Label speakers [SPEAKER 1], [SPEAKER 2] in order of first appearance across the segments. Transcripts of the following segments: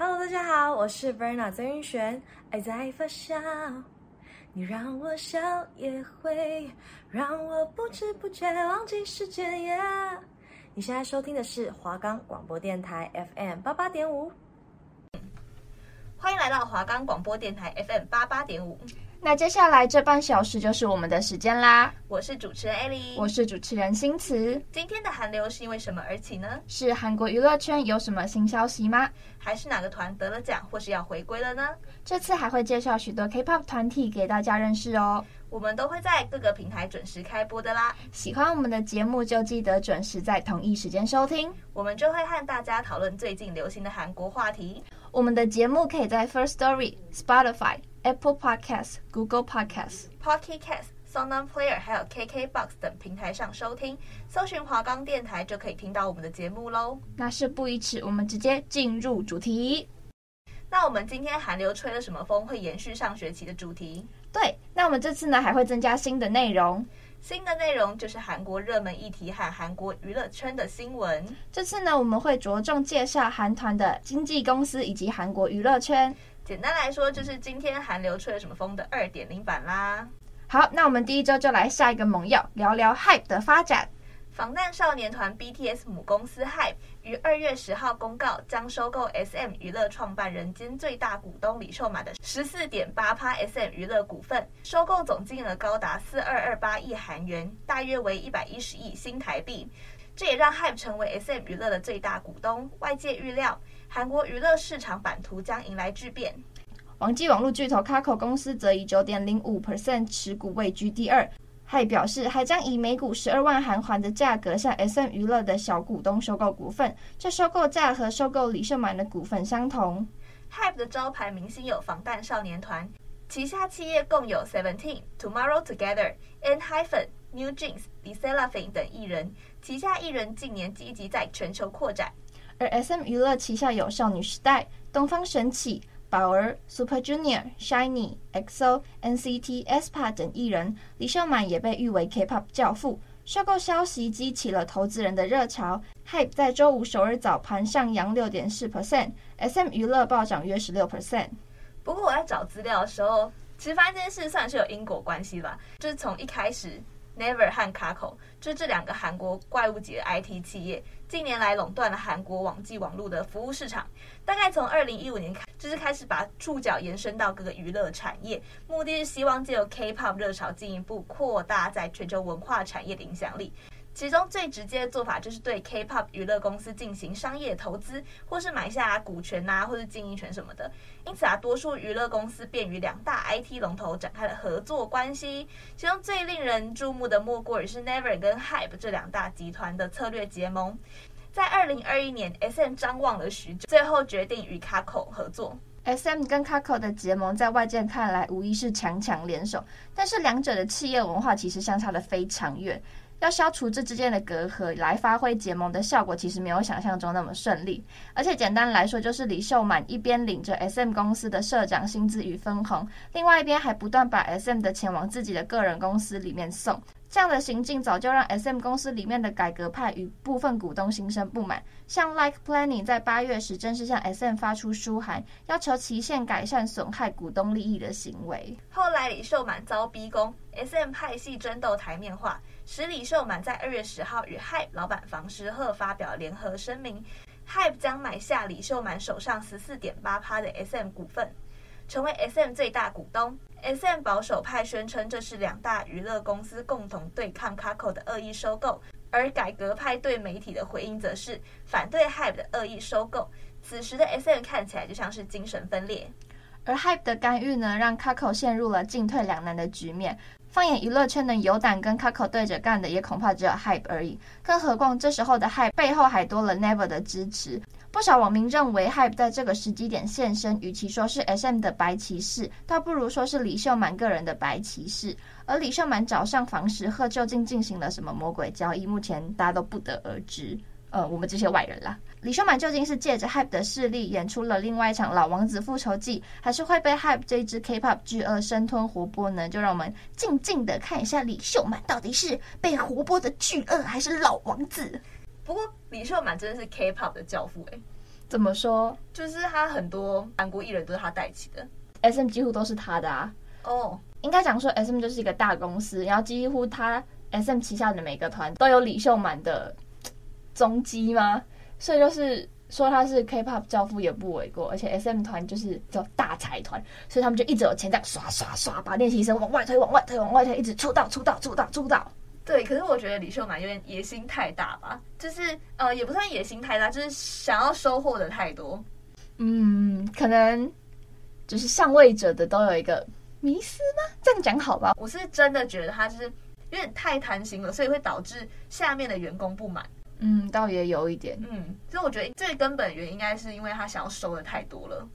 [SPEAKER 1] Hello，大家好，我是 Verna 曾云璇。爱在发酵，你让我笑也会让我不知不觉忘记时间。Yeah，你现在收听的是华冈广播电台 FM 八八点五。
[SPEAKER 2] 欢迎来到华冈广播电台 FM 八八点五。
[SPEAKER 3] 那接下来这半小时就是我们的时间啦。
[SPEAKER 2] 我是主持人艾莉，
[SPEAKER 3] 我是主持人新慈。
[SPEAKER 2] 今天的韩流是因为什么而起呢？
[SPEAKER 3] 是韩国娱乐圈有什么新消息吗？
[SPEAKER 2] 还是哪个团得了奖或是要回归了呢？
[SPEAKER 3] 这次还会介绍许多 K-pop 团体给大家认识哦。
[SPEAKER 2] 我们都会在各个平台准时开播的啦。
[SPEAKER 3] 喜欢我们的节目就记得准时在同一时间收听，
[SPEAKER 2] 我们就会和大家讨论最近流行的韩国话题。
[SPEAKER 3] 我们的节目可以在 First Story、Spotify。Apple Podcasts、Google Podcasts、
[SPEAKER 2] Pocket Casts、SoundOn Player，还有 KKBox 等平台上收听，搜寻华冈电台就可以听到我们的节目喽。
[SPEAKER 3] 那事不宜迟，我们直接进入主题。
[SPEAKER 2] 那我们今天寒流吹了什么风，会延续上学期的主题？
[SPEAKER 3] 对，那我们这次呢还会增加新的内容。
[SPEAKER 2] 新的内容就是韩国热门议题和韩国娱乐圈的新闻。
[SPEAKER 3] 这次呢，我们会着重介绍韩团的经纪公司以及韩国娱乐圈。
[SPEAKER 2] 简单来说，就是今天韩流吹了什么风的二点零版啦。
[SPEAKER 3] 好，那我们第一周就来下一个猛药，聊聊 Hype 的发展。
[SPEAKER 2] 防弹少年团 BTS 母公司 Hype 于二月十号公告，将收购 SM 娱乐创办人兼最大股东李秀满的十四点八趴 SM 娱乐股份，收购总金额高达四二二八亿韩元，大约为一百一十亿新台币。这也让 Hype 成为 SM 娱乐的最大股东。外界预料，韩国娱乐市场版图将迎来巨变。
[SPEAKER 3] 网际网络巨头 Kakao 公司则以九点零五 percent 持股位居第二。还表示，还将以每股十二万韩元的价格向 SM 娱乐的小股东收购股份。这收购价和收购李秀满的股份相同。
[SPEAKER 2] HYBE 的招牌明星有防弹少年团，旗下企业共有 Seventeen、Tomorrow Together、ENHYPEN、New Jeans、LE SSERAFIM 等艺人。旗下艺人近年积极在全球扩展，
[SPEAKER 3] 而 SM 娱乐旗下有少女时代、东方神起、宝儿、Super Junior、SHINee、EXO、NCT、aespa 等艺人。李秀满也被誉为 K-pop 教父。收购消息激起了投资人的热潮，Hype 在周五首尔早盘上扬六点四 percent，SM 娱乐暴涨约十六 percent。
[SPEAKER 2] 不过我在找资料的时候，其实发现这件事算是有因果关系吧，就是从一开始。Never 和卡口，就是这两个韩国怪物级的 IT 企业，近年来垄断了韩国网际网络的服务市场。大概从二零一五年开，就是开始把触角延伸到各个娱乐产业，目的是希望借由 K-pop 热潮进一步扩大在全球文化产业的影响力。其中最直接的做法就是对 K-pop 娱乐公司进行商业投资，或是买下股权呐、啊，或是经营权什么的。因此啊，多数娱乐公司便与两大 IT 龙头展开了合作关系。其中最令人注目的莫过于是 Never 跟 Hype 这两大集团的策略结盟。在二零二一年，SM 张望了许久，最后决定与 kako 合作。
[SPEAKER 3] SM 跟 kako 的结盟，在外界看来无疑是强强联手，但是两者的企业文化其实相差得非常远。要消除这之间的隔阂，来发挥结盟的效果，其实没有想象中那么顺利。而且简单来说，就是李秀满一边领着 SM 公司的社长薪资与分红，另外一边还不断把 SM 的钱往自己的个人公司里面送。这样的行径早就让 SM 公司里面的改革派与部分股东心生不满。像 Like Planning 在八月时正式向 SM 发出书函，要求期限改善损害股东利益的行为。
[SPEAKER 2] 后来李秀满遭逼宫，SM 派系争斗台面化。使李秀满在二月十号与 Hype 老板房时赫发表联合声明，Hype 将买下李秀满手上十四点八趴的 SM 股份，成为 SM 最大股东。SM 保守派宣称这是两大娱乐公司共同对抗 Kakao 的恶意收购，而改革派对媒体的回应则是反对 Hype 的恶意收购。此时的 SM 看起来就像是精神分裂，
[SPEAKER 3] 而 Hype 的干预呢，让 Kakao 陷入了进退两难的局面。放眼娱乐圈能有胆跟 Kakao 对着干的，也恐怕只有 Hype 而已。更何况这时候的 Hype 背后还多了 Never 的支持。不少网民认为，Hype 在这个时机点现身，与其说是 SM 的白骑士，倒不如说是李秀满个人的白骑士。而李秀满找上房时赫究竟进行了什么魔鬼交易，目前大家都不得而知。呃，我们这些外人啦。李秀满究竟是借着 Hype 的势力演出了另外一场老王子复仇记，还是会被 Hype 这支 K-pop 巨鳄生吞活剥呢？就让我们静静的看一下李秀满到底是被活剥的巨鳄还是老王子。
[SPEAKER 2] 不过李秀满真的是 K-pop 的教父诶、欸。
[SPEAKER 3] 怎么说？
[SPEAKER 2] 就是他很多韩国艺人都是他带起的
[SPEAKER 3] ，SM 几乎都是他的啊。
[SPEAKER 2] 哦，oh.
[SPEAKER 3] 应该讲说 SM 就是一个大公司，然后几乎他 SM 旗下的每个团都有李秀满的踪迹吗？所以就是。说他是 K-pop 教父也不为过，而且 SM 团就是叫大财团，所以他们就一直有钱这样刷刷刷，把练习生往外推、往外推、往外推，一直出道、出道、出道、出道。
[SPEAKER 2] 对，可是我觉得李秀满有点野心太大吧，就是呃，也不算野心太大，就是想要收获的太多。
[SPEAKER 3] 嗯，可能就是上位者的都有一个迷思吗？这样讲好吧？
[SPEAKER 2] 我是真的觉得他就是有点太贪心了，所以会导致下面的员工不满。
[SPEAKER 3] 嗯，倒也有一点。
[SPEAKER 2] 嗯，所以我觉得最根本原因应该是因为他想要收的太多了。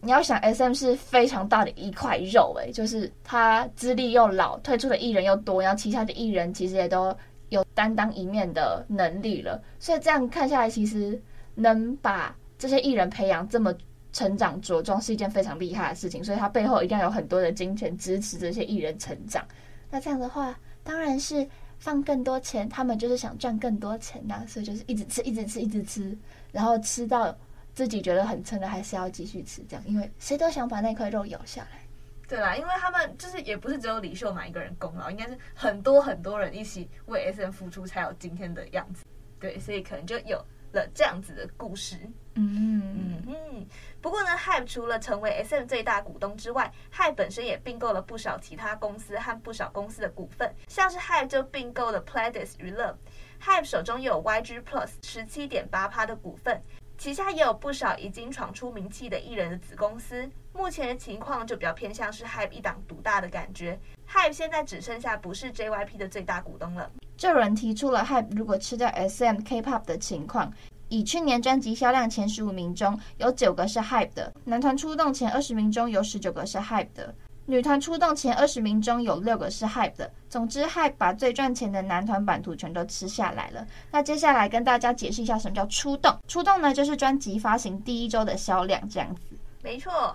[SPEAKER 3] 你要想，SM 是非常大的一块肉，哎，就是他资历又老，退出的艺人又多，然后其他的艺人其实也都有担当一面的能力了。所以这样看下来，其实能把这些艺人培养这么成长茁壮，是一件非常厉害的事情。所以他背后一定要有很多的金钱支持这些艺人成长。那这样的话，当然是。放更多钱，他们就是想赚更多钱呐、所以就是一直吃，一直吃，一直吃，然后吃到自己觉得很撑了，还是要继续吃，这样，因为谁都想把那块肉咬下来。
[SPEAKER 2] 对啦，因为他们就是也不是只有李秀满一个人功劳，应该是很多很多人一起为 SM 付出，才有今天的样子。对，所以可能就有了这样子的故事。
[SPEAKER 3] 嗯
[SPEAKER 2] 嗯嗯。不过呢，Hype 除了成为 SM 最大股东之外，Hype 本身也并购了不少其他公司和不少公司的股份，像是 Hype 就并购了 Pledis 娱乐，Hype 手中有 YG Plus 十七点八趴的股份，旗下也有不少已经闯出名气的艺人的子公司。目前的情况就比较偏向是 Hype 一党独大的感觉 Hype 现在只剩下不是 JYP 的最大股东了。
[SPEAKER 3] 这有人提出了 Hype，如果吃掉 SM K-pop 的情况。以去年专辑销量前十五名中有九个是 Hype 的，男团出动前二十名中有十九个是 Hype 的，女团出动前二十名中有六个是 Hype 的。总之，Hype 把最赚钱的男团版图全都吃下来了。那接下来跟大家解释一下什么叫出动。出动呢，就是专辑发行第一周的销量这样子。
[SPEAKER 2] 没错。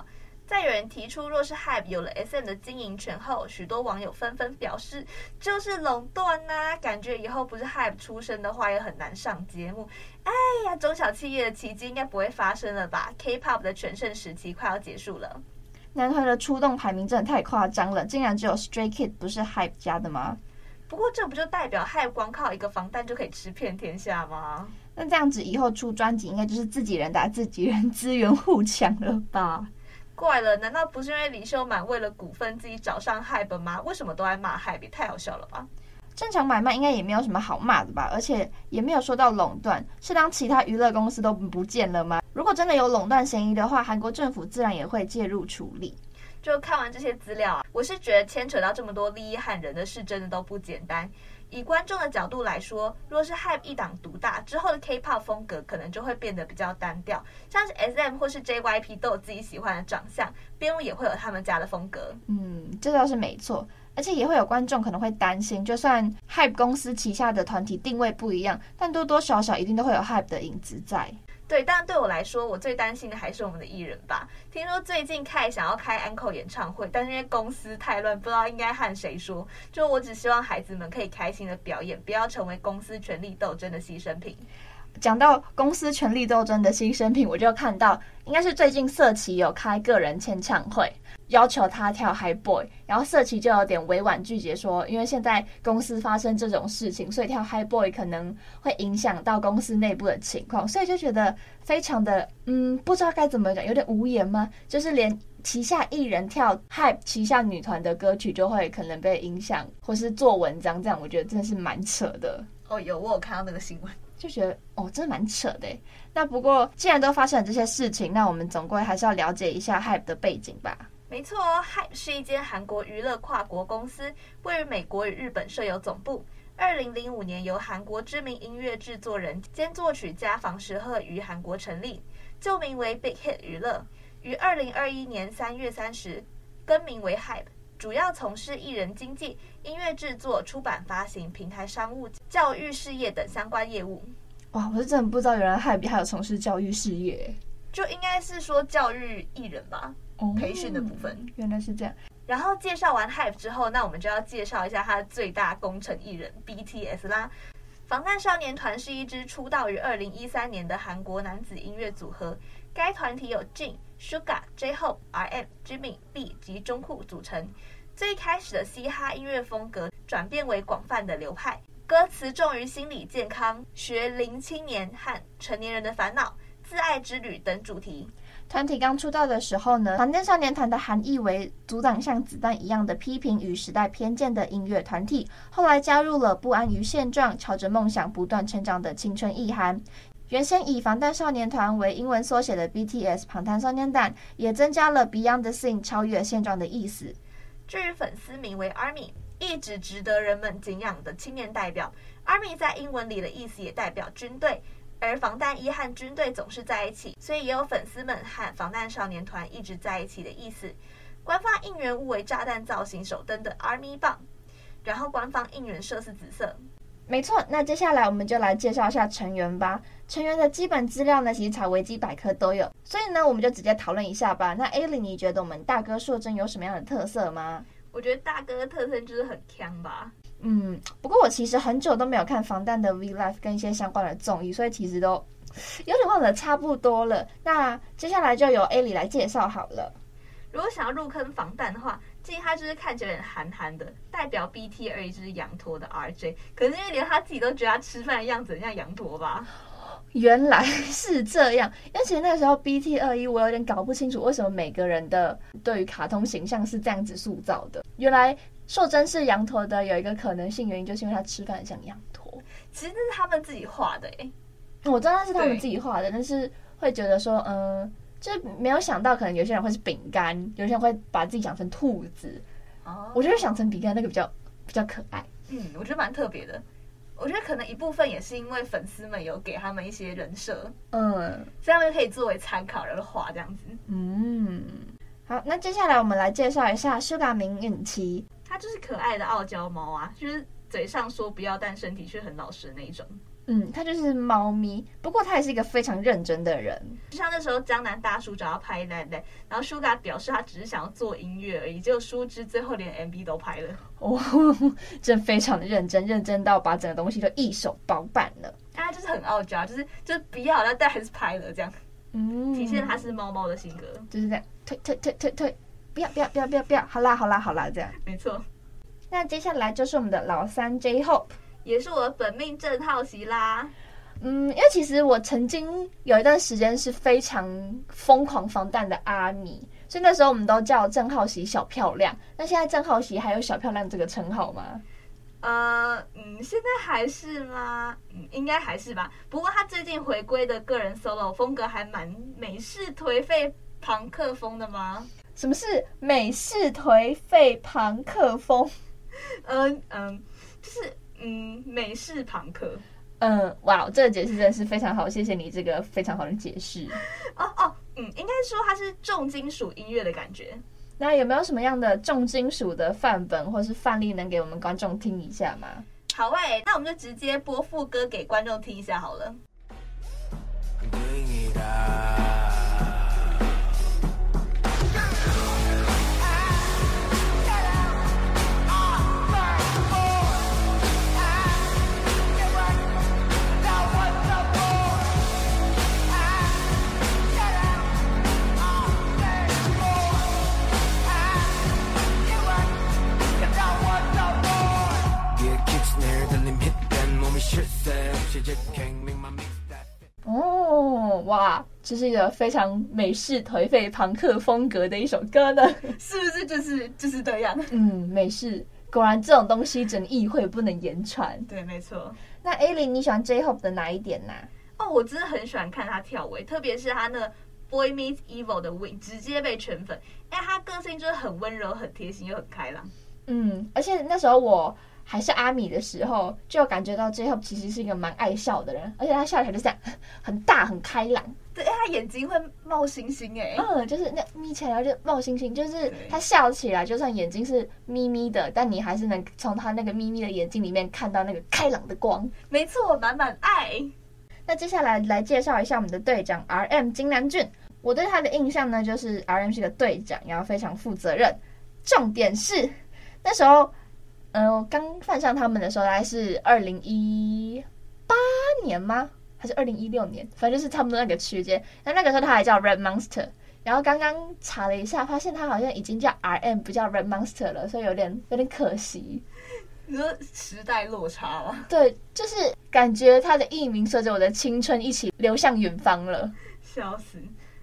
[SPEAKER 2] 再有人提出，若是 Hype 有了 SM 的经营权后，许多网友纷纷表示，就是垄断呐，感觉以后不是 Hype 出身的话，也很难上节目。哎呀，中小企业的奇迹应该不会发生了吧？K-pop 的全盛时期快要结束了。
[SPEAKER 3] 男团的出动排名真的太夸张了，竟然只有 Stray Kids 不是 Hype 家的吗？
[SPEAKER 2] 不过这不就代表 Hype 光靠一个防弹就可以吃遍天下吗？
[SPEAKER 3] 那这样子以后出专辑，应该就是自己人打自己人，资源互抢了吧？
[SPEAKER 2] 怪了，难道不是因为李秀满为了股份自己找上 HYBE 吗？为什么都爱骂 HYBE？太好笑了吧！
[SPEAKER 3] 正常买卖应该也没有什么好骂的吧？而且也没有说到垄断，是当其他娱乐公司都不见了吗？如果真的有垄断嫌疑的话，韩国政府自然也会介入处理。
[SPEAKER 2] 就看完这些资料啊，我是觉得牵扯到这么多利益和人的事，真的都不简单。以观众的角度来说，若是 have 一党独大之后的 K-pop 风格，可能就会变得比较单调。像是 SM 或是 JYP 都有自己喜欢的长相，编舞也会有他们家的风格。
[SPEAKER 3] 嗯，这倒是没错。而且也会有观众可能会担心，就算 Hype 公司旗下的团体定位不一样，但多多少少一定都会有 Hype 的影子在。
[SPEAKER 2] 对，但对我来说，我最担心的还是我们的艺人吧。听说最近 Kai 想要开 Encore 演唱会，但是因为公司太乱，不知道应该和谁说。就我只希望孩子们可以开心的表演，不要成为公司权力斗争的牺牲品。
[SPEAKER 3] 讲到公司权力斗争的牺牲品，我就看到应该是最近色琪有开个人签唱会。要求他跳 High Boy，然后色琪就有点委婉拒绝说，因为现在公司发生这种事情，所以跳 High Boy 可能会影响到公司内部的情况，所以就觉得非常的嗯，不知道该怎么讲，有点无言吗？就是连旗下艺人跳 HYBE 旗下女团的歌曲，就会可能被影响，或是做文章这样，我觉得真的是蛮扯的。
[SPEAKER 2] 哦，有我有看到那个新闻，
[SPEAKER 3] 就觉得哦，真的蛮扯的。那不过既然都发生了这些事情，那我们总归还是要了解一下 HYBE 的背景吧。
[SPEAKER 2] 没错哦，HYBE 是一间韩国娱乐跨国公司，位于美国与日本设有总部。二零零五年由韩国知名音乐制作人兼作曲家房石赫于韩国成立，旧名为 Big Hit 娱乐，于二零二一年三月三十更名为 HYBE，主要从事艺人经纪、音乐制作、出版发行、平台商务、教育事业等相关业务。
[SPEAKER 3] 哇，我是真的不知道原来 HYBE 还有从事教育事业，
[SPEAKER 2] 就应该是说教育艺人吧。培训的部分，
[SPEAKER 3] 哦，原来是这样。
[SPEAKER 2] 然后介绍完 HYBE 之后，那我们就要介绍一下他的最大功臣艺人 BTS 啦。防弹少年团是一支出道于二零一三年的韩国男子音乐组合，该团体有 Jin、Suga、J-Hope、RM、Jimin、B 及中库组成。最开始的嘻哈音乐风格转变为广泛的流派，歌词重于心理健康、学龄青年和成年人的烦恼、自爱之旅等主题。
[SPEAKER 3] 团体刚出道的时候呢，防弹少年团的含义为阻挡像子弹一样的批评与时代偏见的音乐团体。后来加入了不安于现状、朝着梦想不断成长的青春意涵。原先以防弹少年团为英文缩写的 BTS 防弹少年团，也增加了 Beyond the Scene 超越现状的意思。
[SPEAKER 2] 至于粉丝名为 ARMY，一直值得人们敬仰的青年代表。ARMY 在英文里的意思也代表军队。而防弹衣和军队总是在一起，所以也有粉丝们和防弹少年团一直在一起的意思。官方应援物为炸弹造型手灯的 Army 棒，然后官方应援色是紫色。
[SPEAKER 3] 没错，那接下来我们就来介绍一下成员吧。成员的基本资料呢，其实查维基百科都有，所以呢，我们就直接讨论一下吧。那 Aileen，你觉得我们大哥硕真有什么样的特色吗？
[SPEAKER 2] 我觉得大哥的特色就是很强吧。
[SPEAKER 3] 嗯，不过我其实很久都没有看防弹的 V Live 跟一些相关的综艺，所以其实都有点忘得差不多了。那接下来就由 A 来介绍好了。
[SPEAKER 2] 如果想要入坑防弹的话，建议他就是看起来有点憨憨的，代表 BT21 就是羊驼的 RJ。可是因为连他自己都觉得他吃饭的样子很像羊驼吧？
[SPEAKER 3] 原来是这样，因为其实那个时候 BT 二一我有点搞不清楚为什么每个人的对于卡通形象是这样子塑造的。原来。硕真是羊驼的有一个可能性原因，就是因为他吃饭像羊驼。
[SPEAKER 2] 其实那是他们自己画的诶，
[SPEAKER 3] 我知道那是他们自己画的，但是会觉得说，嗯、呃，就没有想到可能有些人会是饼干，有些人会把自己想成兔子。哦，我觉得想成饼干那个比较比较可爱。
[SPEAKER 2] 嗯，我觉得蛮特别的。我觉得可能一部分也是因为粉丝们有给他们一些人设，嗯，所以他们可以作为参考然后画这样子。
[SPEAKER 3] 嗯，好，那接下来我们来介绍一下 Suga 明允期。
[SPEAKER 2] 它就是可爱的傲娇猫啊，就是嘴上说不要，但身体却很老实的那一种。
[SPEAKER 3] 嗯，他就是猫咪，不过他也是一个非常认真的人。
[SPEAKER 2] 就像那时候江南大叔找他拍奶奶，然后 Suga 表示他只是想要做音乐而已，结果殊不知最后连 MV 都拍了。
[SPEAKER 3] 哦，真非常的认真，认真到把整个东西都一手包办了。
[SPEAKER 2] 他就是很傲娇，就是就是不要了，但还是拍了这样。嗯，体现他是猫猫的性格，
[SPEAKER 3] 就是这样退退退退退。不要不要不要不要不要！好啦好啦好啦，这样
[SPEAKER 2] 没错。
[SPEAKER 3] 那接下来就是我们的老三 J-Hope，
[SPEAKER 2] 也是我的本命正好奇啦。
[SPEAKER 3] 嗯，因为其实我曾经有一段时间是非常疯狂防弹的阿米，所以那时候我们都叫郑浩熙小漂亮。那现在郑浩熙还有小漂亮这个称号吗？
[SPEAKER 2] 呃，嗯，现在还是吗？嗯，应该还是吧。不过他最近回归的个人 solo 风格还蛮美式颓废朋克风的吗？
[SPEAKER 3] 什么是美式颓废朋克风？
[SPEAKER 2] 嗯嗯，就是嗯美式朋克。
[SPEAKER 3] 嗯，哇，这个解释真的是非常好，谢谢你这个非常好的解释。
[SPEAKER 2] 哦哦，嗯，应该说它是重金属音乐的感觉。
[SPEAKER 3] 那有没有什么样的重金属的范本或是范例能给我们观众听一下吗？
[SPEAKER 2] 好诶，那我们就直接播副歌给观众听一下好了。
[SPEAKER 3] 哦，哇，这是一个非常美式颓废朋克风格的一首歌呢，
[SPEAKER 2] 是不是？就是就是这样。
[SPEAKER 3] 嗯，美式果然这种东西只能意会不能言传。
[SPEAKER 2] 对，没错。
[SPEAKER 3] 那 A 零，你喜欢 J-Hope 的哪一点呢？
[SPEAKER 2] 哦，我真的很喜欢看他跳舞，特别是他那 Boy Meets Evil 的 Win，直接被圈粉。哎，他个性就是很温柔、很贴心又很开朗。
[SPEAKER 3] 嗯，而且那时候我。还是阿米的时候，就感觉到 J-Hope 其实是一个蛮爱笑的人，而且他笑起来就这样 很大很开朗。
[SPEAKER 2] 对，他眼睛会冒星星哎。
[SPEAKER 3] 嗯，就是那眯起来就冒星星，就是他笑起来，就算眼睛是眯眯的，但你还是能从他那个眯眯的眼睛里面看到那个开朗的光。
[SPEAKER 2] 没错，满满爱。
[SPEAKER 3] 那接下来来介绍一下我们的队长 RM 金南俊。我对他的印象呢，就是 RM 是个队长，然后非常负责任。重点是那时候。嗯，我刚犯上他们的时候，大概是二零一八年吗？还是二零一六年？反正就是差不多那个区间。那那个时候他还叫 Red Monster，然后刚刚查了一下，发现他好像已经叫 RM，不叫 Red Monster 了，所以有点有点可惜。
[SPEAKER 2] 你说时代落差吗？
[SPEAKER 3] 对，就是感觉他的艺名随着我的青春一起流向远方了，
[SPEAKER 2] 笑死。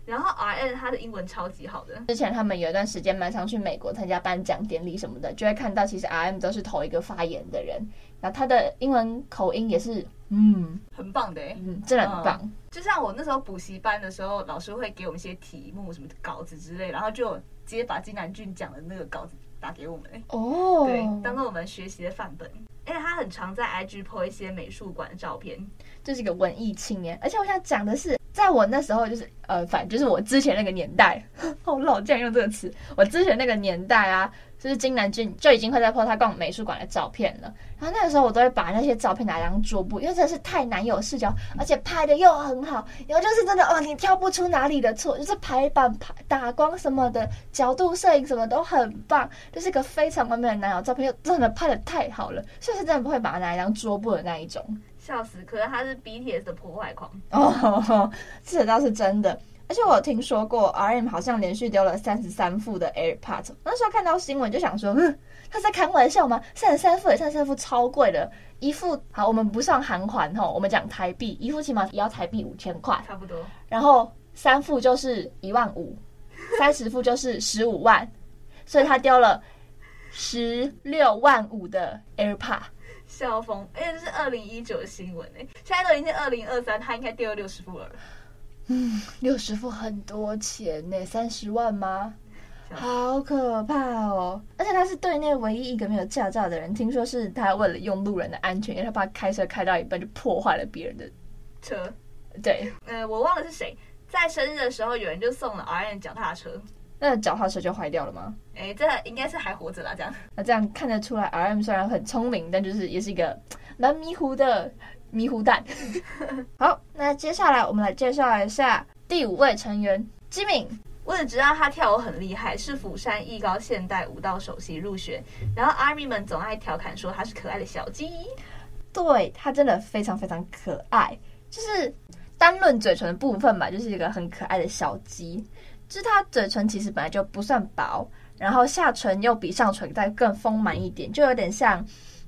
[SPEAKER 2] 然后 R N 他的英文超级好的，
[SPEAKER 3] 之前他们有一段时间蛮常去美国参加颁奖典礼什么的，就会看到其实 RM 都是头一个发言的人，然后他的英文口音也是嗯
[SPEAKER 2] 很棒的，
[SPEAKER 3] 嗯，真的很棒。嗯。
[SPEAKER 2] 就像我那时候补习班的时候，老师会给我们一些题目什么稿子之类，然后就直接把金南俊讲的那个稿子打给我们
[SPEAKER 3] 哦，
[SPEAKER 2] 对，当做我们学习的范本。而且他很常在 IG po 一些美术馆的照片，
[SPEAKER 3] 就是一个文艺青年。而且我想讲的是。在我那时候，就是呃，反正就是我之前那个年代，好老，这样用这个词。我之前那个年代啊，就是金南俊就已经会在 po 他逛美术馆的照片了。然后那个时候，我都会把那些照片拿来当桌布，因为真的是太难有视角，而且拍的又很好。然后就是真的哦，你挑不出哪里的错，就是排版、排打光什么的，角度摄影什么都很棒，就是一个非常完美的男友照片，又真的拍的太好了，所以是真的不会把它拿来当桌布的那一种。
[SPEAKER 2] 笑死！可是他是 BTS 的破坏狂
[SPEAKER 3] 哦，这倒是真的。而且我有听说过，RM 好像连续丢了三十三副的 AirPods。那时候看到新闻就想说，嗯，他在开玩笑吗？三十三副也三十三副超贵的，一副好，我们不算韩环吼，我们讲台币，一副起码也要台币五千块，
[SPEAKER 2] 差不多。
[SPEAKER 3] 然后三副就是一万五，三十副就是十五万，所以他丢了十六万五的
[SPEAKER 2] 笑疯！哎，这是二零一九的新闻哎，现在都已经是二零二三，他应该丢了六十副了。
[SPEAKER 3] 嗯，六十副很多钱呢，三十万吗？好可怕哦！而且他是队内唯一一个没有驾照的人，听说是他为了用路人的安全，因为他怕开车开到一半就破坏了别人的
[SPEAKER 2] 车。
[SPEAKER 3] 对，
[SPEAKER 2] 呃，我忘了是谁，在生日的时候有人就送了 R N 脚踏车。
[SPEAKER 3] 那脚踏车就坏掉了吗？
[SPEAKER 2] 哎、欸，这应该是还活着啦。这样，
[SPEAKER 3] 那这样看得出来，RM 虽然很聪明，但就是也是一个 蛮迷糊的迷糊蛋。好，那接下来我们来介绍一下第五位成员基敏。
[SPEAKER 2] 我只知道他跳舞很厉害，是釜山艺高现代舞蹈首席入学。然后 ARMY 们总爱调侃说他是可爱的小鸡。
[SPEAKER 3] 对，他真的非常非常可爱，就是单论嘴唇的部分吧，就是一个很可爱的小鸡。就是他嘴唇其实本来就不算薄，然后下唇又比上唇再更丰满一点，就有点像，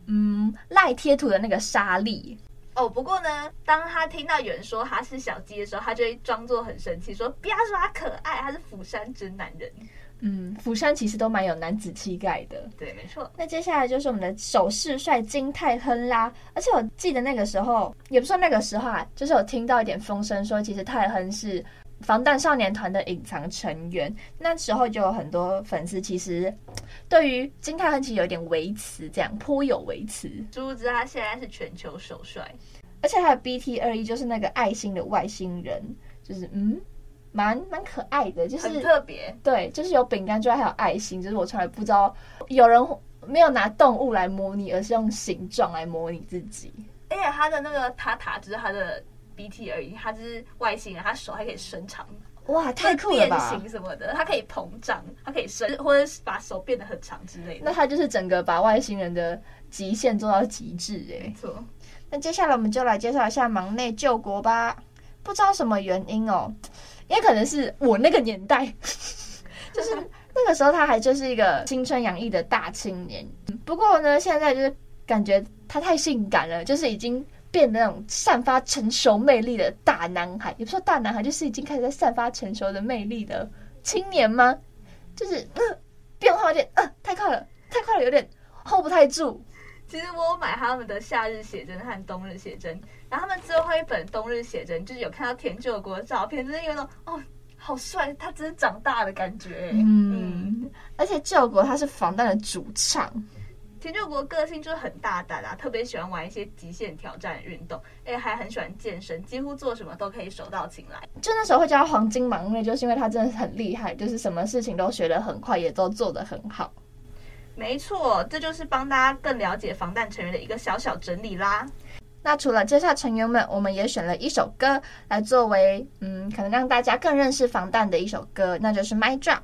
[SPEAKER 3] 嗯，赖贴图的那个沙粒。
[SPEAKER 2] 哦，不过呢，当他听到有人说他是小鸡的时候，他就会装作很生气，说不要说他可爱，他是釜山真男人。
[SPEAKER 3] 嗯，釜山其实都蛮有男子气概的。
[SPEAKER 2] 对，没错。
[SPEAKER 3] 那接下来就是我们的首饰帅金泰亨啦，而且我记得那个时候，也不算那个时候啊，就是有听到一点风声说，其实泰亨是。防弹少年团的隐藏成员，那时候就有很多粉丝，其实对于金泰亨其实有点维持，这样颇有维持。
[SPEAKER 2] 殊不知他现在是全球首帅，
[SPEAKER 3] 而且还有 BT 二一，就是那个爱心的外星人，就是嗯，蛮蛮可爱的，就是
[SPEAKER 2] 很特别。
[SPEAKER 3] 对，就是有饼干之外还有爱心，就是我从来不知道有人没有拿动物来模拟，而是用形状来模拟自己。
[SPEAKER 2] 而且他的那个塔塔就是他的。BT 而已，他就是外星人，他手还可以伸长，
[SPEAKER 3] 哇，太酷了吧！
[SPEAKER 2] 变形什么的，它可以膨胀，它可以伸，或者是把手变得很长之类的。
[SPEAKER 3] 那它就是整个把外星人的极限做到极致哎，
[SPEAKER 2] 没错。
[SPEAKER 3] 那接下来我们就来介绍一下忙内救国吧。不知道什么原因哦，因为可能是我那个年代，就是那个时候他还就是一个青春洋溢的大青年。不过呢，现在就是感觉他太性感了，就是已经。变得那种散发成熟魅力的大男孩，也不说大男孩，就是已经开始在散发成熟的魅力的青年吗？就是嗯，变化有点嗯，太快了，太快了，有点 hold 不太住。
[SPEAKER 2] 其实我有买他们的夏日写真和冬日写真，然后他们最后一本冬日写真就是有看到田救国的照片，就是有那种哦，好帅，他真是长大的感觉。
[SPEAKER 3] 嗯，嗯，而且救国他是防弹的主唱。
[SPEAKER 2] 田救国个性就是很大胆啊，特别喜欢玩一些极限挑战运动，哎，还很喜欢健身，几乎做什么都可以手到擒来。
[SPEAKER 3] 就那时候会叫他黄金忙内，就是因为他真的很厉害，就是什么事情都学得很快，也都做得很好。
[SPEAKER 2] 没错，这就是帮大家更了解防弹成员的一个小小整理啦。
[SPEAKER 3] 那除了介绍成员们，我们也选了一首歌来作为，嗯，可能让大家更认识防弹的一首歌，那就是《My Drop》。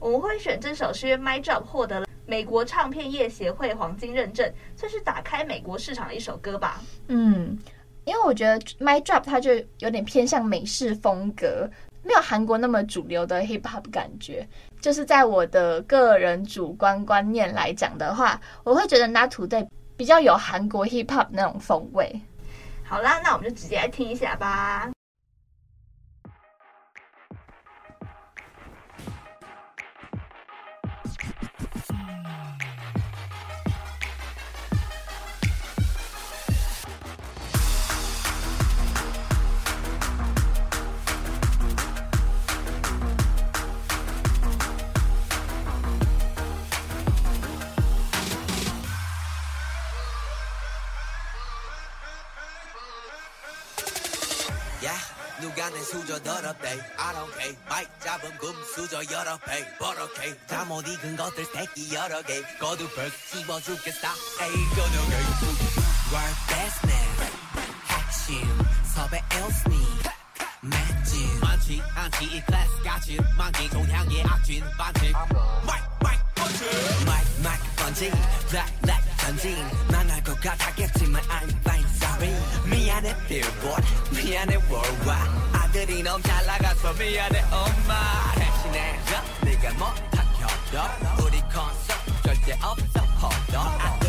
[SPEAKER 2] 我们会选这首，是因为《My Drop》获得了。美国唱片业协会黄金认证，算是打开美国市场的一首歌吧。
[SPEAKER 3] 嗯，因为我觉得 Mic Drop 它就有点偏向美式风格，没有韩国那么主流的 Hip Hop 感觉。就是在我的个人主观观念来讲的话，我会觉得 Not Today 比较有韩国 Hip Hop 那种风味。
[SPEAKER 4] 好啦，那我们就直接来听一下吧。
[SPEAKER 5] Yeah, 누가 내 수저 더럽대? I don't care. 마이크 잡은 금 수저 여러 배. 버럭해 잠옷 익은 것들 새끼 여러 개. 거두벌 씹어주겠다. 에이 거두개 World best man. 핵심 섭외 엘스니 맥진 많지 않지. 이 클래스 같이 만기 동향의 악진 반칙. 마이크 마이크 번지 마이크 마이크 번지 블랙 블랙 전진 망할 것 같았겠지만 I'm fine. 미안해 빌보드 미안해 worldwide 아들이 너무 잘 나가서 미안해 엄마 대신에 네가 못 켜줘 우리 콘서트 절대 없어 hold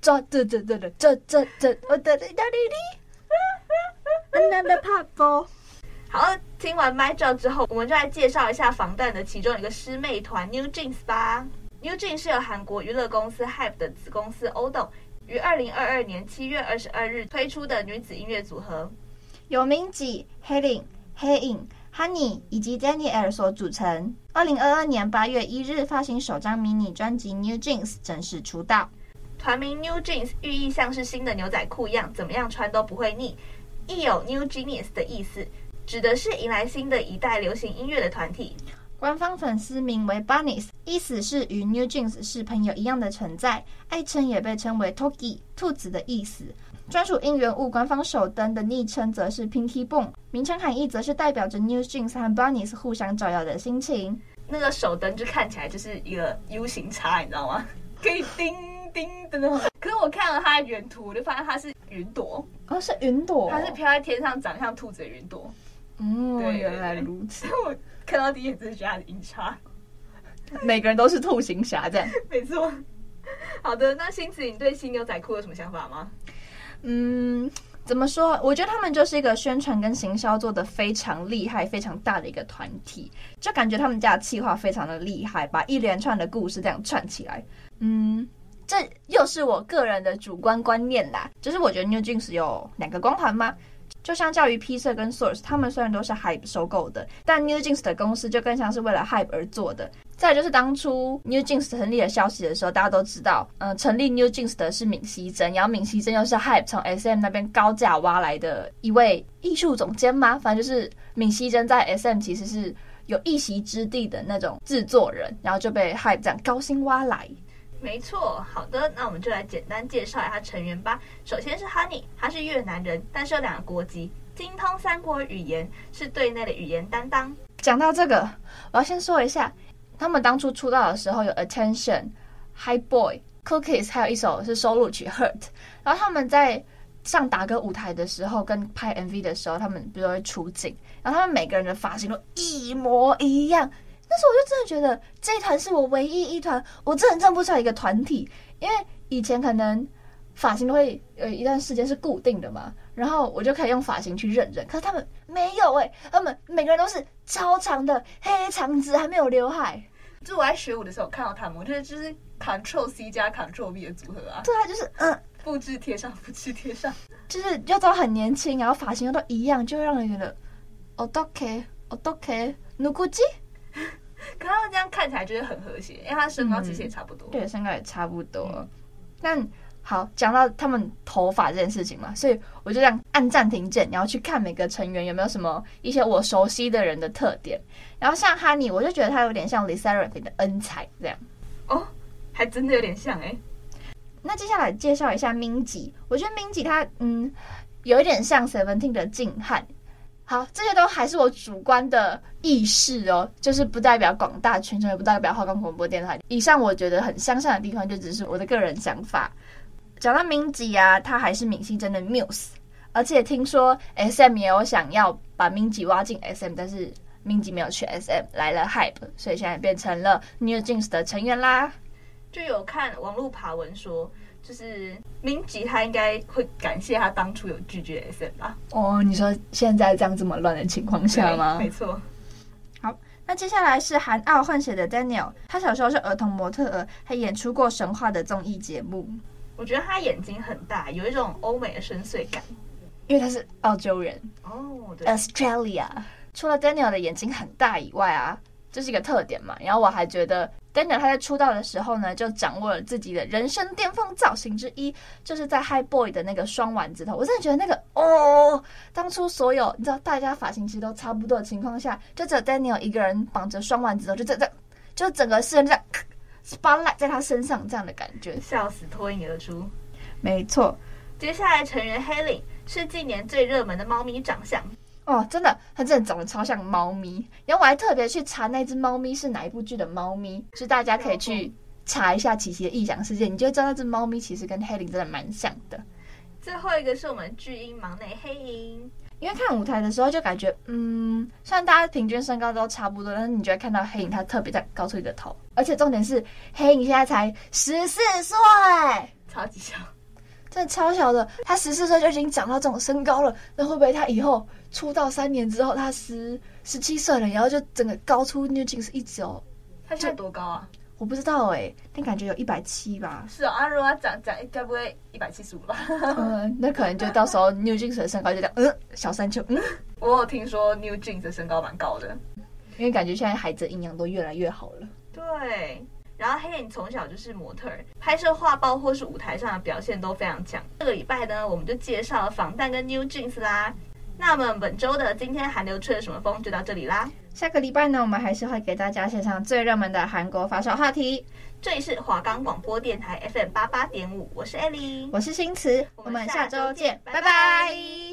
[SPEAKER 3] 抓这这这这这这这我的意大利哩，Another pop。
[SPEAKER 4] 好，听完 Mic Drop 之后，我们就来介绍一下防弹的其中一个师妹团 New Jeans 吧。New Jeans 是由韩国娱乐公司 HYBE 的子公司 ODO 于二零二二年七月二十二日推出的女子音乐组合，
[SPEAKER 3] 由明吉、Hailin、Haein、Honey 以及 Danielle 所组成。二零二二年八月一日发行首张迷你专辑 New Jeans，正式出道。
[SPEAKER 4] 团名 New Jeans 寓意像是新的牛仔裤一样，怎么样穿都不会腻，亦有 New Genius 的意思，指的是迎来新的一代流行音乐的团体。
[SPEAKER 3] 官方粉丝名为 Bunnies，意思是与 New Jeans 是朋友一样的存在，爱称也被称为 Toki 兔子的意思。专属应援物官方首登的昵称则是 Pinky Bone，名称含义则是代表着 New Jeans 和 Bunnies 互相照耀的心情。
[SPEAKER 2] 那个手灯就看起来就是一个 U 型叉，你知道吗？可以叮叮的那种。可是我看了它的原图，我就发现它是云朵，
[SPEAKER 3] 哦，是云朵，
[SPEAKER 2] 它是飘在天上，长得像兔子的云朵。
[SPEAKER 3] 哦，原来如此。
[SPEAKER 2] 我看到第一眼就是觉得它的音差，
[SPEAKER 3] 每个人都是兔形侠这样。
[SPEAKER 2] 没错。好的，那星子，你对新牛仔裤有什么想法吗？
[SPEAKER 3] 嗯，怎么说？我觉得他们就是一个宣传跟行销做的非常厉害、非常大的一个团体，就感觉他们家的企划非常的厉害，把一连串的故事这样串起来。嗯，这又是我个人的主观观念啦，就是我觉得 New Jeans 有两个光环吗？就相较于 P 社跟 Source，他们虽然都是 Hype 收购的，但 New Jeans 的公司就更像是为了 Hype 而做的。再就是当初 New Jeans 成立的消息的时候，大家都知道，嗯、成立 New Jeans 的是闵熙珍，然后闵熙珍又是 Hype 从 SM 那边高价挖来的一位艺术总监吗？反正就是闵熙珍在 SM 其实是有一席之地的那种制作人，然后就被 Hype 这样高薪挖来。
[SPEAKER 2] 没错，好的，那我们就来简单介绍一下成员吧。首先是 Honey，他是越南人，但是有两个国籍，精通三国语言，是队内的语言担当。
[SPEAKER 3] 讲到这个，我要先说一下，他们当初出道的时候有 Attention、High Boy、Cookies，还有一首是收录曲 Hurt。然后他们在上打歌舞台的时候，跟拍 MV 的时候，他们比如说会出镜，然后他们每个人的发型都一模一样。但是我就真的觉得这一团是我唯一一团，我真的认不出来一个团体，因为以前可能发型都会有一段时间是固定的嘛，然后我就可以用发型去认人。可是他们没有哎、他们每个人都是超长的黑长直，还没有刘海。
[SPEAKER 2] 就我在学舞的时候看到他们，我觉得就是 Ctrl C 加 Ctrl V 的组合啊。
[SPEAKER 3] 对啊，就是嗯，
[SPEAKER 2] 复制贴上，复制贴上，
[SPEAKER 3] 就是又都很年轻，然后发型又都一样，就会让人觉得哦都 k 哦都 k 努古吉。
[SPEAKER 2] 可他们这样看起来就是很和谐，因为他身高其实也差不多。
[SPEAKER 3] 嗯、对，身高也差不多。嗯、但好，讲到他们头发这件事情嘛，所以我就这样按暂停键，然后去看每个成员有没有什么一些我熟悉的人的特点。然后像哈尼，我就觉得他有点像 LE SSERAFIM 的恩彩这样。
[SPEAKER 2] 哦，还真的有点像哎。
[SPEAKER 3] 那接下来介绍一下 Minzy，我觉得 Minzy 他嗯有一点像 Seventeen 的静汉。好，这些都还是我主观的意识哦，就是不代表广大群众，也不代表华冈广播电台。以上我觉得很相像的地方，就只是我的个人想法。讲到 Minzy 啊，他还是明星真的 Muse，而且听说 SM 也有想要把明吉挖进 SM，但是明吉没有去 SM，来了 Hype，所以现在变成了 New Jeans 的成员啦。
[SPEAKER 2] 就有看网络爬文说。就是明吉，他应该会感谢他当初有拒绝 SM 吧？
[SPEAKER 3] 哦，你说现在这样这么乱的情况下吗？
[SPEAKER 2] 没错。
[SPEAKER 3] 好，那接下来是韩澳混血的 Daniel，他小时候是儿童模特儿，还演出过神话的综艺节目。
[SPEAKER 2] 我觉得他眼睛很大，有一种欧美的深邃感，
[SPEAKER 3] 因为他是澳洲人
[SPEAKER 2] 哦。对
[SPEAKER 3] ，Australia。除了 Daniel 的眼睛很大以外啊，这是一个特点嘛。然后我还觉得。Daniel 他在出道的时候呢，就掌握了自己的人生巅峰造型之一，就是在 High Boy 的那个双丸子头。我真的觉得那个哦，当初所有你知道大家发型其实都差不多的情况下，就只有 Daniel 一个人绑着双丸子头，就这这，就整个世人这样 spotlight 在他身上这样的感觉，
[SPEAKER 2] 笑死脱颖而出。
[SPEAKER 3] 没错，
[SPEAKER 2] 接下来成员 Hailey 是近年最热门的猫咪长相。
[SPEAKER 3] 哦，真的，它真的长得超像猫咪。然后我还特别去查那只猫咪是哪一部剧的猫咪，就是大家可以去查一下琪琪的异想世界，你就知道那只猫咪其实跟 Hailey 真的蛮像的。
[SPEAKER 2] 最后一个是我们巨婴忙内黑影，
[SPEAKER 3] 因为看舞台的时候就感觉，嗯，虽然大家平均身高都差不多，但是你就会看到黑影他特别在高出一个头，而且重点是黑影现在才十四岁，
[SPEAKER 2] 超级小。
[SPEAKER 3] 真的超小的，他十四岁就已经长到这种身高了，那会不会他以后出道三年之后，他十十七岁了，然后就整个高出 New Jeans 一截哦？
[SPEAKER 2] 他现在多高啊？
[SPEAKER 3] 我不知道哎、欸，但感觉有一百七吧。
[SPEAKER 2] 是啊，啊如果他长长，该不会一百七十五吧？
[SPEAKER 3] 嗯，那可能就到时候 New Jeans 的身高就这样，嗯，小山丘，嗯。
[SPEAKER 2] 我有听说 New Jeans 的身高蛮高的，
[SPEAKER 3] 因为感觉现在孩子营养都越来越好了。
[SPEAKER 2] 对。然后黑影从小就是模特儿，拍摄画报或是舞台上的表现都非常强。这个礼拜呢，我们就介绍了防弹跟 New Jeans 啦。那么本周的今天韩流吹了什么风就到这里啦。
[SPEAKER 3] 下个礼拜呢，我们还是会给大家献上最热门的韩国发烧话题。
[SPEAKER 2] 这里是华冈广播电台 FM 八八点五，我是艾莉，
[SPEAKER 3] 我是新慈，我们下周见，拜拜。